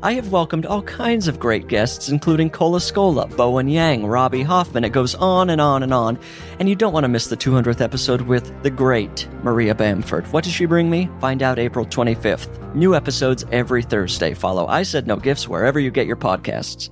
I have welcomed all kinds of great guests, including Cole Escola, Bowen Yang, Robbie Hoffman. It goes on and on and on. And you don't want to miss the 200th episode with the great Maria Bamford. What does she bring me? Find out April 25th. New episodes every Thursday. Follow I Said No Gifts wherever you get your podcasts.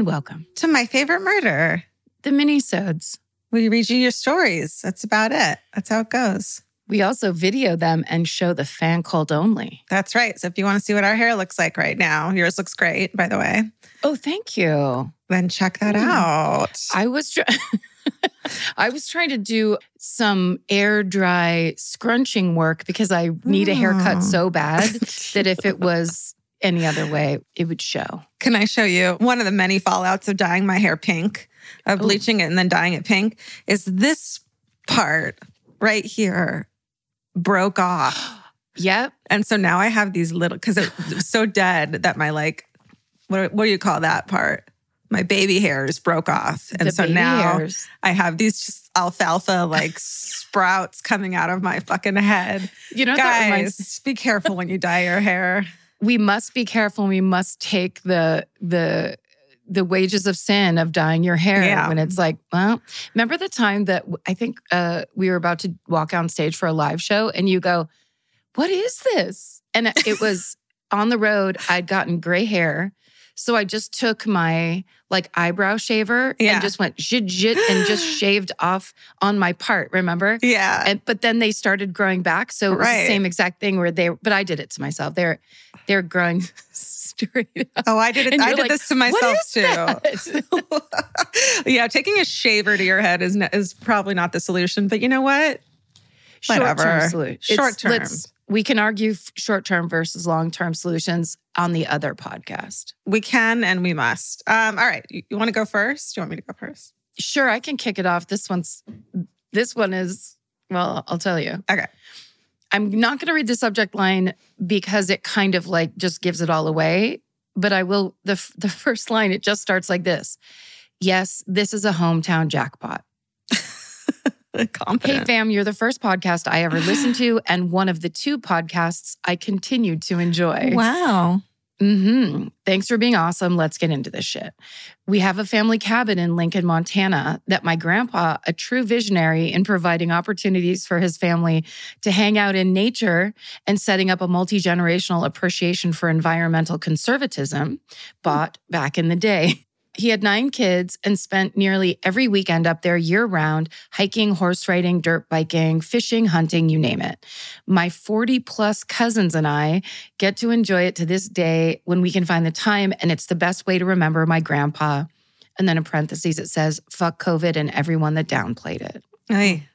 And welcome. to my favorite murder. The mini-sodes. We read you your stories. That's about it. That's how it goes. We also video them and show the fan cult only. That's right. So if you want to see what our hair looks like right now, yours looks great, by the way, Oh, thank you. then check that Mm. out. I was I was trying to do some air dry scrunching work because I need a haircut Oh. so bad that if it was any other way, it would show. Can I show you one of the many fallouts of dyeing my hair pink, of bleaching it and then dyeing it pink? Is this part right here broke off. Yep. And so now I have these little, because it was so dead that my like, what, what do you call that part? My baby hairs broke off. And The so now hairs. I have these just alfalfa like sprouts coming out of my fucking head. You know what that reminds Guys, be careful when you dye your hair. We must be careful. and We must take the the the wages of sin of dyeing your hair Yeah. when it's like, well, remember the time that i think uh, we were about to walk on stage for a live show, and you go, "What is this?" And it- it was on the road. I'd gotten gray hair, so I just took my like eyebrow shaver Yeah. and just went zhit zhit and just shaved off on my part. Remember? Yeah. And but then they started growing back. So it was Right. the same exact thing where they but I did it to myself. They're they're growing straight up. Oh, I did it. And I did like, this to myself too. that?" yeah, taking a shaver to your head is is probably not the solution. But you know what? Whatever. Short-term solution. Short-term. let's- We can argue f- short-term versus long-term solutions on the other podcast. We can and we must. Um, all right. You, you want to go first? You want me to go first? Sure, I can kick it off. This one's this one is well, I'll tell you. Okay. I'm not going to read the subject line because it kind of like just gives it all away, but I will the the first line it just starts like this. Yes, this is a hometown jackpot. Hey fam, you're the first podcast I ever listened to and one of the two podcasts I continued to enjoy. Wow. hmm Thanks for being awesome. Let's get into this shit. We have a family cabin in Lincoln, Montana that my grandpa, a true visionary in providing opportunities for his family to hang out in nature and setting up a multi generational appreciation for environmental conservatism, bought back in the day. He had nine kids and spent nearly every weekend up there year round, hiking, horse riding, dirt biking, fishing, hunting, you name it. My 40 plus cousins and I get to enjoy it to this day when we can find the time. And it's the best way to remember my grandpa. And then in parentheses, it says, fuck COVID and everyone that downplayed it. Hey.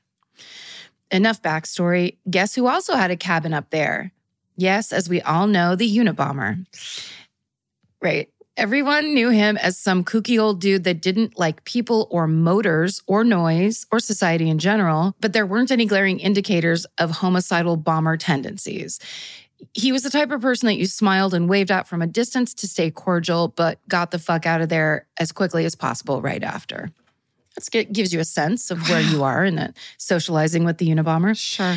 Enough backstory. Guess who also had a cabin up there? Yes, as we all know, the Unabomber. Right. Everyone knew him as some kooky old dude that didn't like people or motors or noise or society in general, but there weren't any glaring indicators of homicidal bomber tendencies. He was the type of person that you smiled and waved at from a distance to stay cordial, but got the fuck out of there as quickly as possible right after. That gives you a sense of where you are in that socializing with the Unabomber. Sure.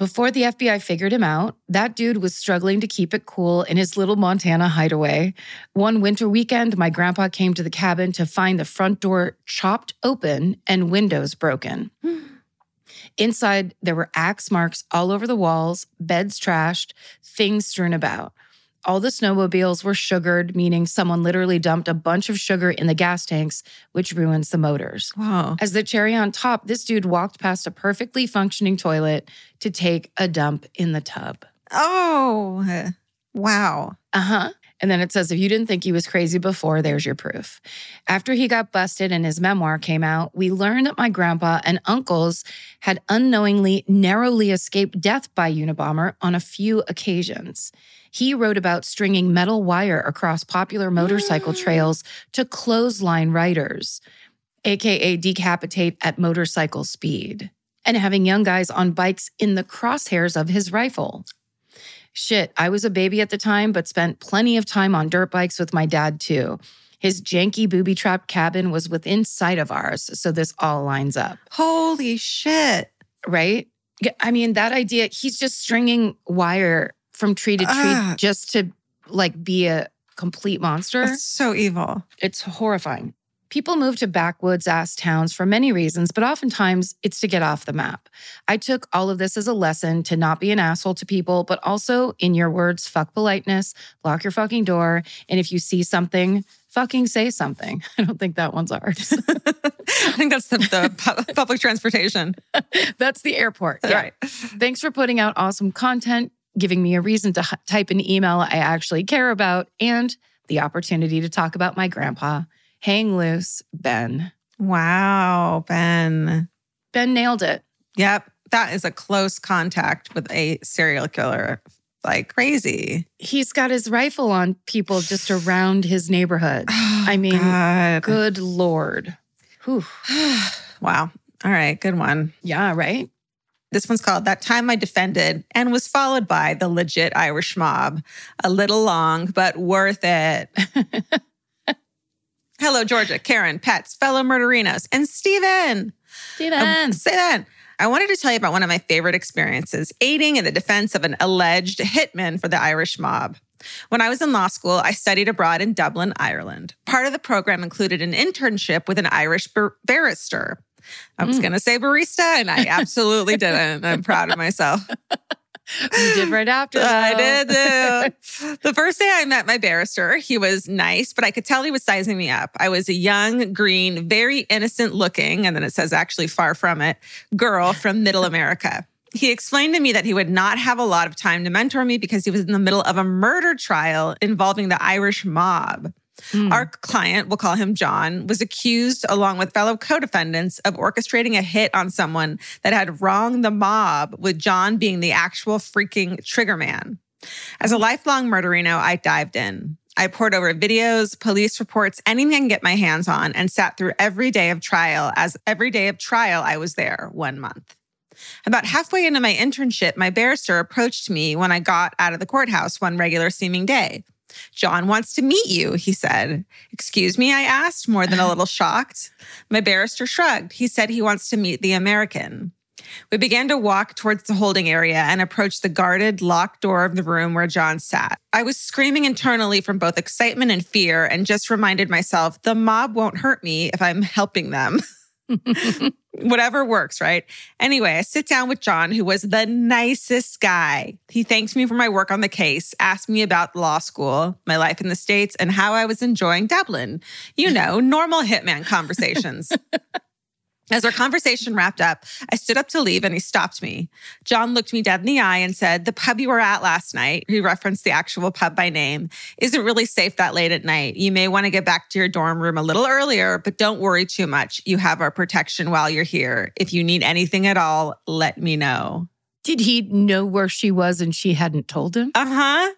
Before the FBI figured him out, that dude was struggling to keep it cool in his little Montana hideaway. One winter weekend, my grandpa came to the cabin to find the front door chopped open and windows broken. Inside, there were axe marks all over the walls, beds trashed, things strewn about. All the snowmobiles were sugared, meaning someone literally dumped a bunch of sugar in the gas tanks, which ruins the motors. Wow. As the cherry on top, this dude walked past a perfectly functioning toilet to take a dump in the tub. Oh, wow. Uh huh. And then it says, if you didn't think he was crazy before, there's your proof. After he got busted and his memoir came out, we learned that my grandpa and uncles had unknowingly narrowly escaped death by Unabomber on a few occasions. He wrote about stringing metal wire across popular motorcycle mm. trails to clothesline riders, AKA decapitate at motorcycle speed, and having young guys on bikes in the crosshairs of his rifle. Shit, I was a baby at the time, but spent plenty of time on dirt bikes with my dad too. His janky booby trapped cabin was within sight of ours, so this all lines up, Holy shit. right? I mean, that idea, he's just stringing wire from tree to tree Ah. just to like be a complete monster. That's so evil. It's horrifying. People move to backwoods ass towns for many reasons, but oftentimes it's to get off the map. I took all of this as a lesson to not be an asshole to people, but also, in your words, fuck politeness, lock your fucking door. And if you see something, fucking say something. I don't think that one's ours. I think that's the, the public transportation. That's the airport. Yeah. Right. Thanks for putting out awesome content, giving me a reason to type an email I actually care about, and the opportunity to talk about my grandpa. Hang loose, Ben. Wow, Ben. Ben nailed it. Yep. That is a close contact with a serial killer. Like crazy. He's got his rifle on people just around his neighborhood. Oh, I mean, God. Good Lord. Whew. wow. All right. Good one. Yeah, right? This one's called That Time I Defended and was followed by The Legit Irish Mob. A little long, but worth it. Hello, Georgia, Karen, Pets, fellow murderinos, and Steven. Steven. Um, say that. I wanted to tell you about one of my favorite experiences aiding in the defense of an alleged hitman for the Irish mob. When I was in law school, I studied abroad in Dublin, Ireland. Part of the program included an internship with an Irish bar- barrister. I was Mm. going to say barista, and I absolutely didn't. I'm proud of myself. you did right after. I did the first day I met my barrister, he was nice, but I could tell he was sizing me up. I was a young, green, very innocent looking, and then it says actually far from it, girl from middle America. He explained to me that he would not have a lot of time to mentor me because he was in the middle of a murder trial involving the Irish mob. Mm. Our client, we'll call him John, was accused, along with fellow co defendants, of orchestrating a hit on someone that had wronged the mob, with John being the actual freaking trigger man. As a lifelong murderino, I dived in. I poured over videos, police reports, anything I can get my hands on, and sat through every day of trial. As every day of trial, I was there one month. About halfway into my internship, my barrister approached me when I got out of the courthouse one regular seeming day. John wants to meet you, he said. Excuse me, I asked, more than a little shocked. My barrister shrugged. He said he wants to meet the American. We began to walk towards the holding area and approached the guarded, locked door of the room where John sat. I was screaming internally from both excitement and fear and just reminded myself the mob won't hurt me if I'm helping them. Whatever works, right? Anyway, I sit down with John, who was the nicest guy. He thanked me for my work on the case, asked me about law school, my life in the States, and how I was enjoying Dublin. You know, normal hitman conversations. As our conversation wrapped up, I stood up to leave and he stopped me. John looked me dead in the eye and said, The pub you were at last night, he referenced the actual pub by name, isn't really safe that late at night. You may want to get back to your dorm room a little earlier, but don't worry too much. You have our protection while you're here. If you need anything at all, let me know. Did he know where she was and she hadn't told him? Uh huh.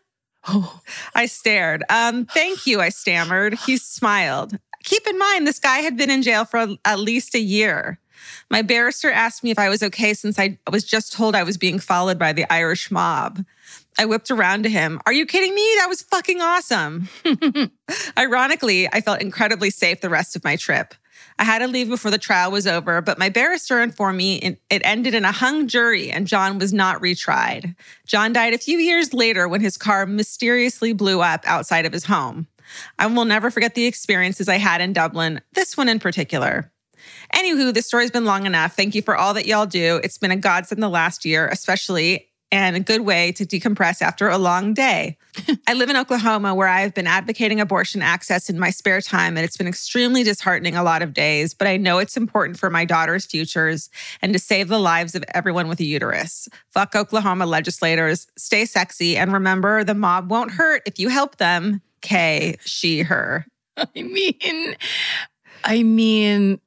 Oh, I stared. Um, thank you, I stammered. He smiled. Keep in mind, this guy had been in jail for at least a year. My barrister asked me if I was okay since I was just told I was being followed by the Irish mob. I whipped around to him. Are you kidding me? That was fucking awesome. Ironically, I felt incredibly safe the rest of my trip. I had to leave before the trial was over, but my barrister informed me it ended in a hung jury and John was not retried. John died a few years later when his car mysteriously blew up outside of his home. I will never forget the experiences I had in Dublin, this one in particular. Anywho, this story's been long enough. Thank you for all that y'all do. It's been a godsend the last year, especially and a good way to decompress after a long day. I live in Oklahoma where I've been advocating abortion access in my spare time, and it's been extremely disheartening a lot of days, but I know it's important for my daughter's futures and to save the lives of everyone with a uterus. Fuck Oklahoma legislators, stay sexy, and remember the mob won't hurt if you help them. K, she, her. I mean, I mean,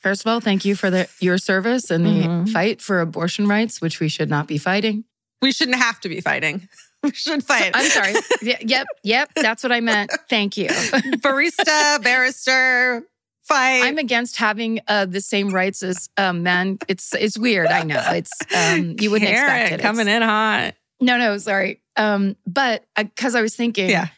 first of all, thank you for the your service and the Mhm. fight for abortion rights, which we should not be fighting. We shouldn't have to be fighting. We should fight. I'm sorry. Yep, yep, that's what I meant. Thank you. Barista, barrister, fight. I'm against having uh, the same rights as um, men. It's it's weird. I know. It's um, you wouldn't Karen, expect it. Coming It's- in hot. No, no, sorry. Um, but because I was thinking, Yeah.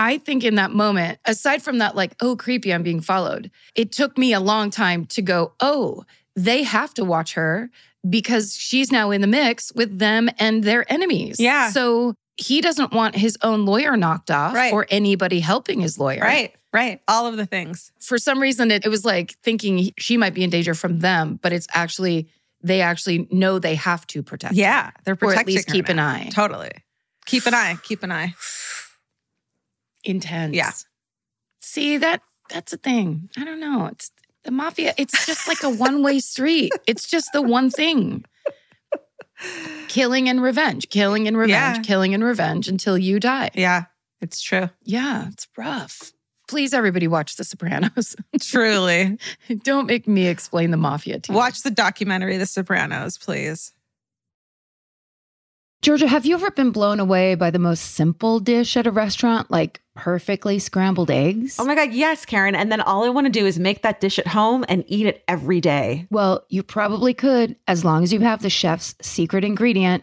I think in that moment, aside from that, like, oh, creepy, I'm being followed, it took me a long time to go, oh, they have to watch her because she's now in the mix with them and their enemies. Yeah. So he doesn't want his own lawyer knocked off Right. or anybody helping his lawyer. Right, right. All of the things. For some reason, it, it was like thinking he- she might be in danger from them, but it's actually, they actually know they have to protect her. Yeah, they're Or protecting at least keep an eye. Totally. Keep an eye. Keep an eye. intense. Yeah. See that that's a thing. I don't know. It's the mafia. It's just like a one way street. It's just the one thing. Killing and revenge, killing and revenge, Yeah. killing and revenge until you die. Yeah, it's true. Yeah, it's rough. Please, everybody, watch The Sopranos. Truly. don't make me explain the mafia to you. Watch the documentary The Sopranos, please. Georgia, have you ever been blown away by the most simple dish at a restaurant, like perfectly scrambled eggs? Oh my God, yes, Karen. And then all I want to do is make that dish at home and eat it every day. well, you probably could, as long as you have the chef's secret ingredient,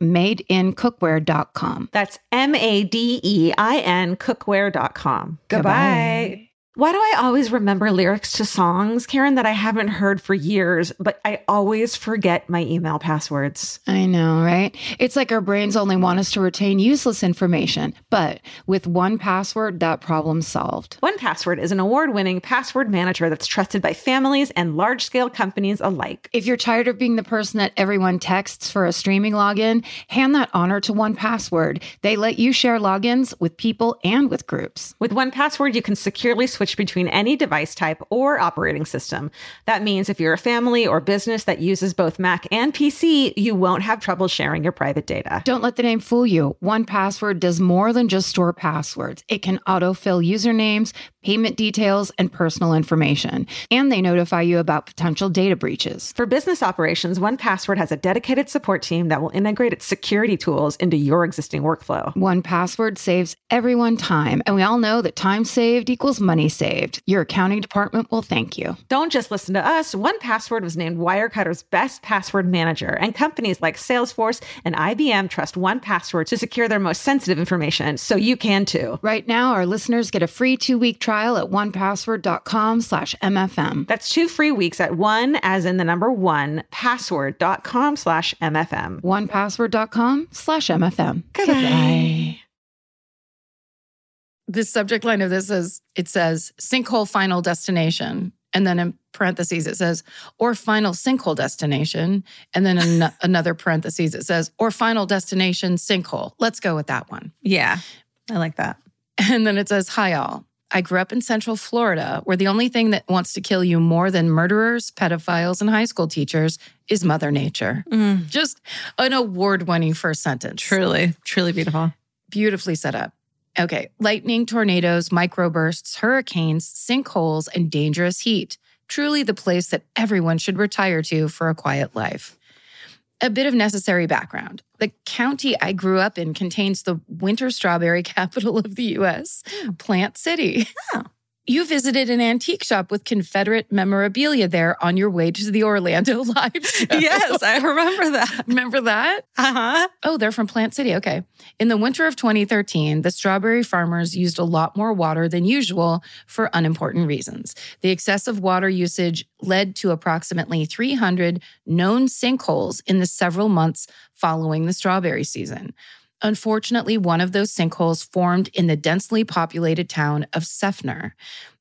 madeincookware.com. That's M A D E I N cookware.com. Goodbye. Why do I always remember lyrics to songs, Karen, that I haven't heard for years, but I always forget my email passwords? I know, right? It's like our brains only want us to retain useless information, but with one password, that problem's solved. One Password is an award winning password manager that's trusted by families and large scale companies alike. If you're tired of being the person that everyone texts for a streaming login, hand that honor to one password. They let you share logins with people and with groups. With one password, you can securely switch between any device type or operating system. That means if you're a family or business that uses both Mac and PC, you won't have trouble sharing your private data. Don't let the name fool you. One Password does more than just store passwords. It can autofill usernames, payment details, and personal information. And they notify you about potential data breaches. For business operations, one Password has a dedicated support team that will integrate its security tools into your existing workflow. One Password saves everyone time, and we all know that time saved equals money saved. Your accounting department will thank you. Don't just listen to us. One Password was named Wirecutter's best password manager, and companies like Salesforce and IBM trust One Password to secure their most sensitive information, so you can too. Right now, our listeners get a free two-week trial at onepassword.com slash MFM. That's two free weeks at one, as in the number one, password.com slash MFM. Onepassword.com slash MFM. Goodbye. the subject line of this is it says sinkhole final destination and then in parentheses it says or final sinkhole destination and then an- another parentheses it says or final destination sinkhole let's go with that one Yeah, I like that. and then it says hi all I grew up in Central Florida, where the only thing that wants to kill you more than murderers, pedophiles, and high school teachers is Mother Nature. Mm, Just an award winning first sentence. truly, truly beautiful. Beautifully set up. Okay. Lightning, tornadoes, microbursts, hurricanes, sinkholes, and dangerous heat. Truly the place that everyone should retire to for a quiet life. A bit of necessary background. The county I grew up in contains the winter strawberry capital of the US, hmm. Plant City. Oh. You visited an antique shop with Confederate memorabilia there on your way to the Orlando live show. Yes, I remember that. Remember that? Uh huh. Oh, they're from Plant City. Okay. In the winter of 2013, the strawberry farmers used a lot more water than usual for unimportant reasons. The excessive water usage led to approximately 300 known sinkholes in the several months following the strawberry season. Unfortunately, one of those sinkholes formed in the densely populated town of Seffner.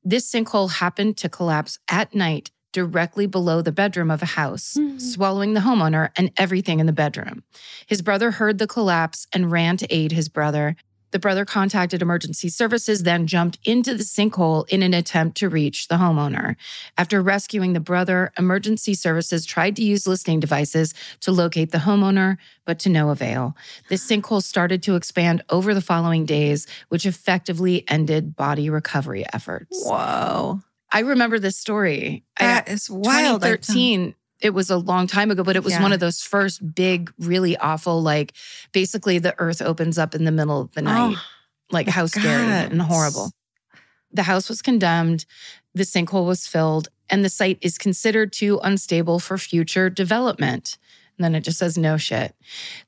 This sinkhole happened to collapse at night directly below the bedroom of a house, hmm. swallowing the homeowner and everything in the bedroom. His brother heard the collapse and ran to aid his brother. The brother contacted emergency services, then jumped into the sinkhole in an attempt to reach the homeowner. After rescuing the brother, emergency services tried to use listening devices to locate the homeowner, but to no avail. The sinkhole started to expand over the following days, which effectively ended body recovery efforts. Whoa. I remember this story. I- That is wild. 2013 it was a long time ago but it was Yeah. one of those first big really awful like basically the earth opens up in the middle of the night Oh, like how scary God. and horrible the house was condemned the sinkhole was filled and the site is considered too unstable for future development and then it just says no shit.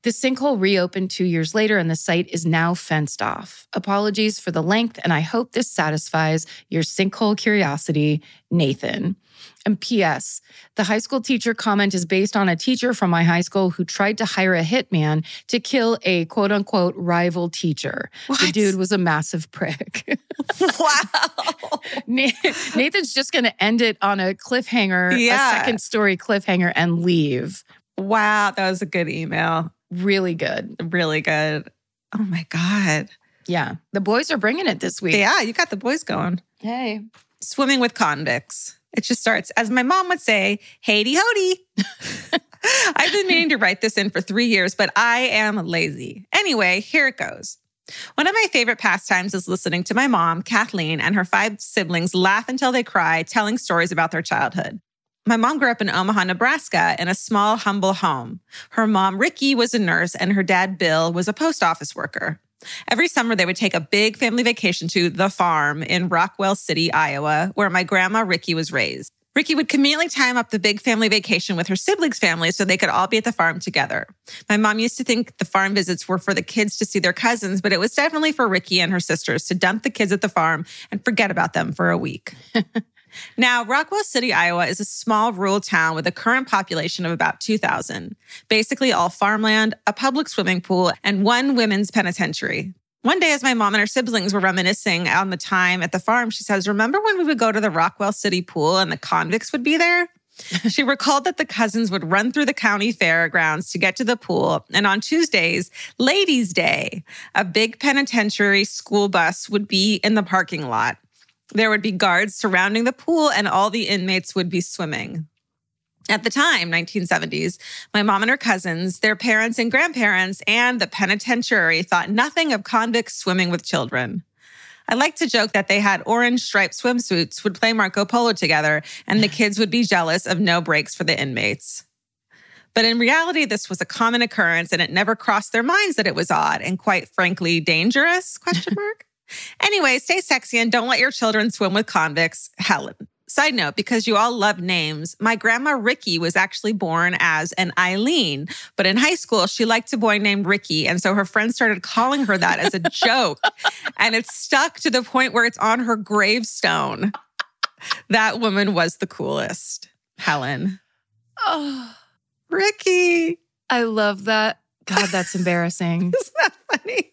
The sinkhole reopened two years later and the site is now fenced off. Apologies for the length, and I hope this satisfies your sinkhole curiosity, Nathan. And P.S. The high school teacher comment is based on a teacher from my high school who tried to hire a hitman to kill a quote unquote rival teacher. The dude was a massive prick. wow. Nathan's just going to end it on a cliffhanger, Yeah. a second story cliffhanger, and leave. Wow. That was a good email. Really good. Really good. Oh my God. Yeah. The boys are bringing it this week. Yeah, you got the boys going. Hey. Swimming with convicts. It just starts, as my mom would say, Haiti hody. I've been meaning to write this in for three years, but I am lazy. Anyway, here it goes. One of my favorite pastimes is listening to my mom, Kathleen, and her five siblings laugh until they cry, telling stories about their childhood. My mom grew up in Omaha, Nebraska, in a small, humble home. Her mom, Ricky, was a nurse, and her dad, Bill, was a post office worker. Every summer, they would take a big family vacation to the farm in Rockwell City, Iowa, where my grandma, Ricky, was raised. Ricky would conveniently time up the big family vacation with her siblings' families so they could all be at the farm together. My mom used to think the farm visits were for the kids to see their cousins, but it was definitely for Ricky and her sisters to dump the kids at the farm and forget about them for a week. Now, Rockwell City, Iowa is a small rural town with a current population of about 2,000. Basically, all farmland, a public swimming pool, and one women's penitentiary. One day, as my mom and her siblings were reminiscing on the time at the farm, she says, Remember when we would go to the Rockwell City pool and the convicts would be there? she recalled that the cousins would run through the county fairgrounds to get to the pool. And on Tuesdays, Ladies' Day, a big penitentiary school bus would be in the parking lot. There would be guards surrounding the pool, and all the inmates would be swimming. At the time, 1970s, my mom and her cousins, their parents and grandparents, and the penitentiary thought nothing of convicts swimming with children. I like to joke that they had orange striped swimsuits, would play Marco Polo together, and the kids would be jealous of no breaks for the inmates. But in reality, this was a common occurrence, and it never crossed their minds that it was odd and quite frankly dangerous? Question mark. Anyway, stay sexy and don't let your children swim with convicts. Helen. Side note, because you all love names, my grandma Ricky was actually born as an Eileen, but in high school, she liked a boy named Ricky. And so her friends started calling her that as a joke. and it stuck to the point where it's on her gravestone. That woman was the coolest. Helen. Oh, Ricky. I love that. God, that's embarrassing. Isn't that funny?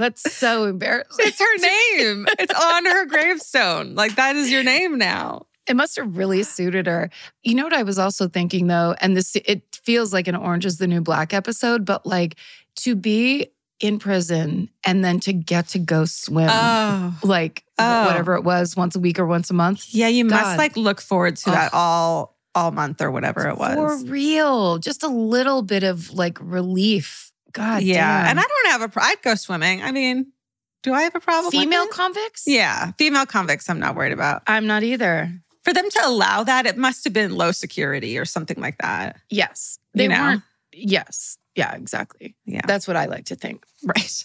That's so embarrassing. It's her name. It's on her gravestone. Like that is your name now. It must have really suited her. You know what I was also thinking though, and this it feels like an Orange is the New Black episode, but like to be in prison and then to get to go swim Oh. like Oh. whatever it was once a week or once a month. Yeah, you God. must like look forward to that all all month or whatever it was. For real. Just a little bit of like relief. God yeah. damn. And I don't have a pro- I'd go swimming. I mean, do I have a problem? female convicts? Yeah, female convicts I'm not worried about. I'm not either. For them to allow that, it must have been low security or something like that. Yes. You They know? weren't. Yes. Yeah, exactly. Yeah. That's what I like to think. Right.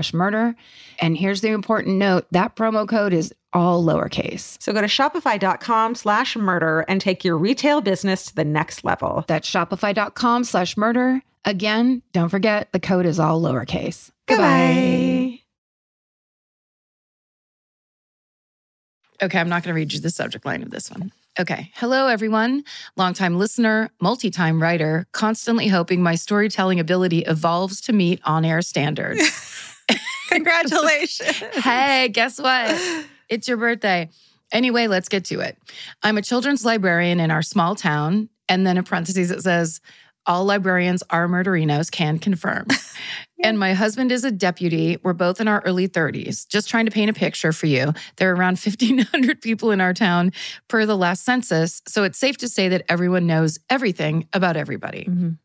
murder. And here's the important note that promo code is all lowercase. So go to shopify.com slash murder and take your retail business to the next level. That's shopify.com slash murder. Again, don't forget the code is all lowercase. Goodbye. Okay, I'm not going to read you the subject line of this one. Okay. Hello, everyone. Longtime listener, multi time writer, constantly hoping my storytelling ability evolves to meet on air standards. Congratulations. hey, guess what? It's your birthday. Anyway, let's get to it. I'm a children's librarian in our small town. And then in parentheses, it says, all librarians are murderinos, can confirm. And my husband is a deputy. We're both in our early 30s. Just trying to paint a picture for you. There are around 1,500 people in our town per the last census. So it's safe to say that everyone knows everything about everybody. Mhm.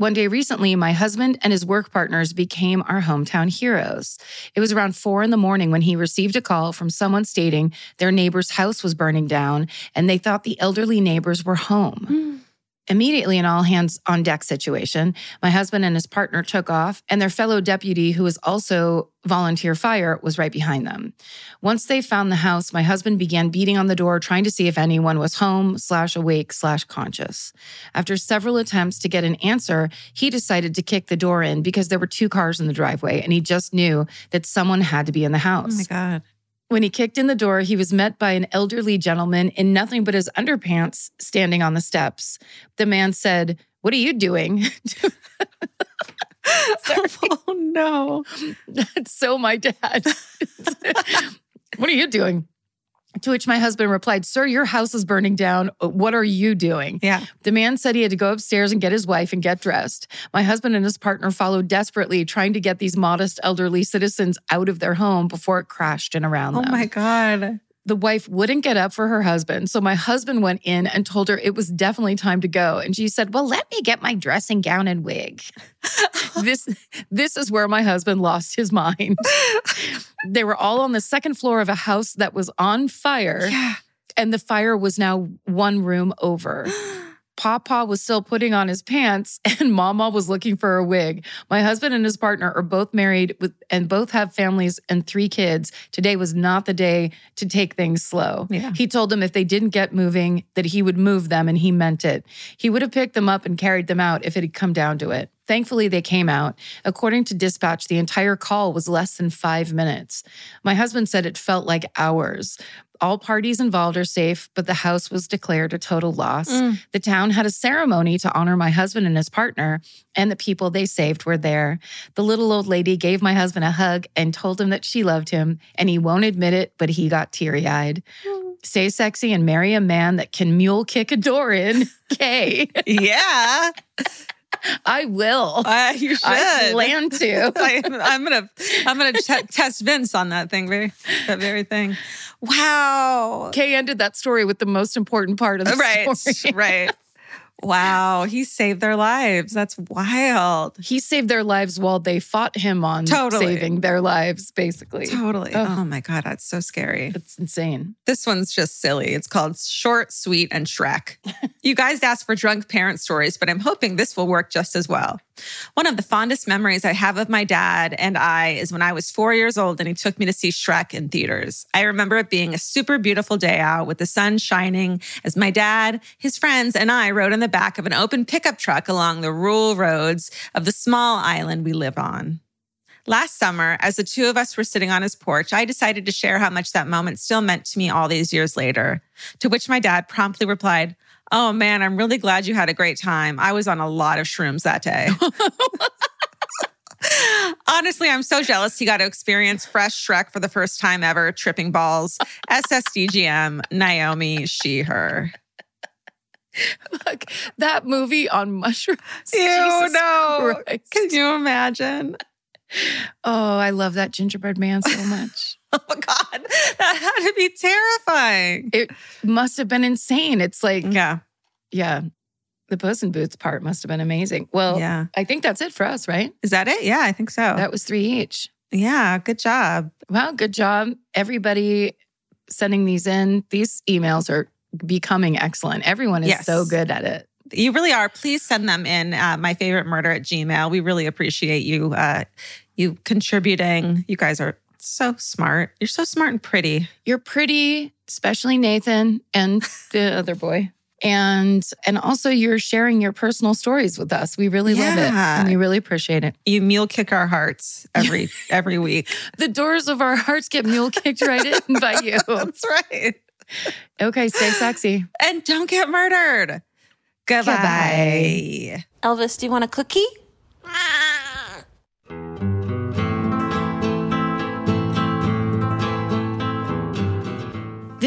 One day recently, my husband and his work partners became our hometown heroes. It was around four in the morning when he received a call from someone stating their neighbor's house was burning down and they thought the elderly neighbors were home. Hmm. Immediately, an all hands on deck situation, my husband and his partner took off, and their fellow deputy, who was also volunteer fire, was right behind them. Once they found the house, my husband began beating on the door, trying to see if anyone was home, slash awake, slash conscious. After several attempts to get an answer, he decided to kick the door in because there were two cars in the driveway, and he just knew that someone had to be in the house. Oh my God. When he kicked in the door, he was met by an elderly gentleman in nothing but his underpants standing on the steps. The man said, What are you doing? Oh no. That's so my dad. what are you doing? To which my husband replied, Sir, your house is burning down. What are you doing? Yeah. The man said he had to go upstairs and get his wife and get dressed. My husband and his partner followed desperately, trying to get these modest elderly citizens out of their home before it crashed in around oh them. Oh my God. The wife wouldn't get up for her husband. So my husband went in and told her it was definitely time to go. And she said, Well, let me get my dressing gown and wig. this, this is where my husband lost his mind. they were all on the second floor of a house that was on fire, Yeah. and the fire was now one room over. Papa was still putting on his pants and Mama was looking for a wig. My husband and his partner are both married with and both have families and three kids. Today was not the day to take things slow. Yeah. He told them if they didn't get moving that he would move them and he meant it. He would have picked them up and carried them out if it had come down to it. Thankfully, they came out. According to dispatch, the entire call was less than five minutes. My husband said it felt like hours. All parties involved are safe, but the house was declared a total loss. Mm. The town had a ceremony to honor my husband and his partner, and the people they saved were there. The little old lady gave my husband a hug and told him that she loved him, and he won't admit it, but he got teary eyed. Stay sexy and marry a man that can mule kick a door in. Kay, Yeah. I will. Uh, you should. I plan to. I, I'm gonna I'm gonna te- test Vince on that thing, very that very thing. Wow. Kay ended that story with the most important part of the Right. story. Right. Wow, he saved their lives. That's wild. He saved their lives while they fought him on Totally. saving their lives, basically. Totally. Oh. Oh my God, that's so scary. It's insane. This one's just silly. It's called Short, Sweet, and Shrek. you guys asked for drunk parent stories, but I'm hoping this will work just as well. One of the fondest memories I have of my dad and I is when I was four years old and he took me to see Shrek in theaters. I remember it being a super beautiful day out with the sun shining as my dad, his friends, and I rode in the back of an open pickup truck along the rural roads of the small island we live on. Last summer, as the two of us were sitting on his porch, I decided to share how much that moment still meant to me all these years later. To which my dad promptly replied, Oh man, I'm really glad you had a great time. I was on a lot of shrooms that day. Honestly, I'm so jealous he got to experience fresh Shrek for the first time ever, tripping balls, SSDGM, Naomi, she, her. Look, that movie on mushrooms. Ew, Jesus no. Christ. Can you imagine? Oh, I love that gingerbread man so much. Oh my God, that had to be terrifying. it must have been insane. It's like, Yeah. yeah, the Puss in Boots part must have been amazing. Well, yeah. I think that's it for us, right? Is that it? Yeah, I think so. That was three each. yeah, good job. Well, good job. Everybody sending these in. These emails are becoming excellent. Everyone is Yes. so good at it. You really are. Please send them in. Uh, my favorite murder at Gmail. We really appreciate you. Uh, you contributing. You guys are so smart. You're so smart and pretty. You're pretty, especially Nathan and the other boy. And and also you're sharing your personal stories with us. We really love it. And we really appreciate it. You mule kick our hearts every every week. The doors of our hearts get mule kicked right in by you. That's right. Okay, stay sexy. And don't get murdered. Goodbye. Elvis, do you want a cookie?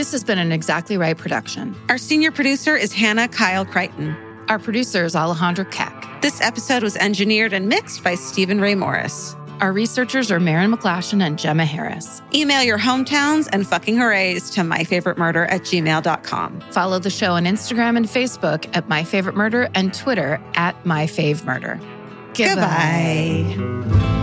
This has been an Exactly Right production. Our senior producer is Hannah Kyle Crichton. Our producer is Alejandro Keck. This episode was engineered and mixed by Stephen Ray Morris. Our researchers are Marin McClashin and Gemma Harris. Email your hometowns and fucking hoorays to myfavoritemurder at gmail.com. Follow the show on Instagram and Facebook at My Favorite Murder and Twitter at My Fave Murder. Goodbye.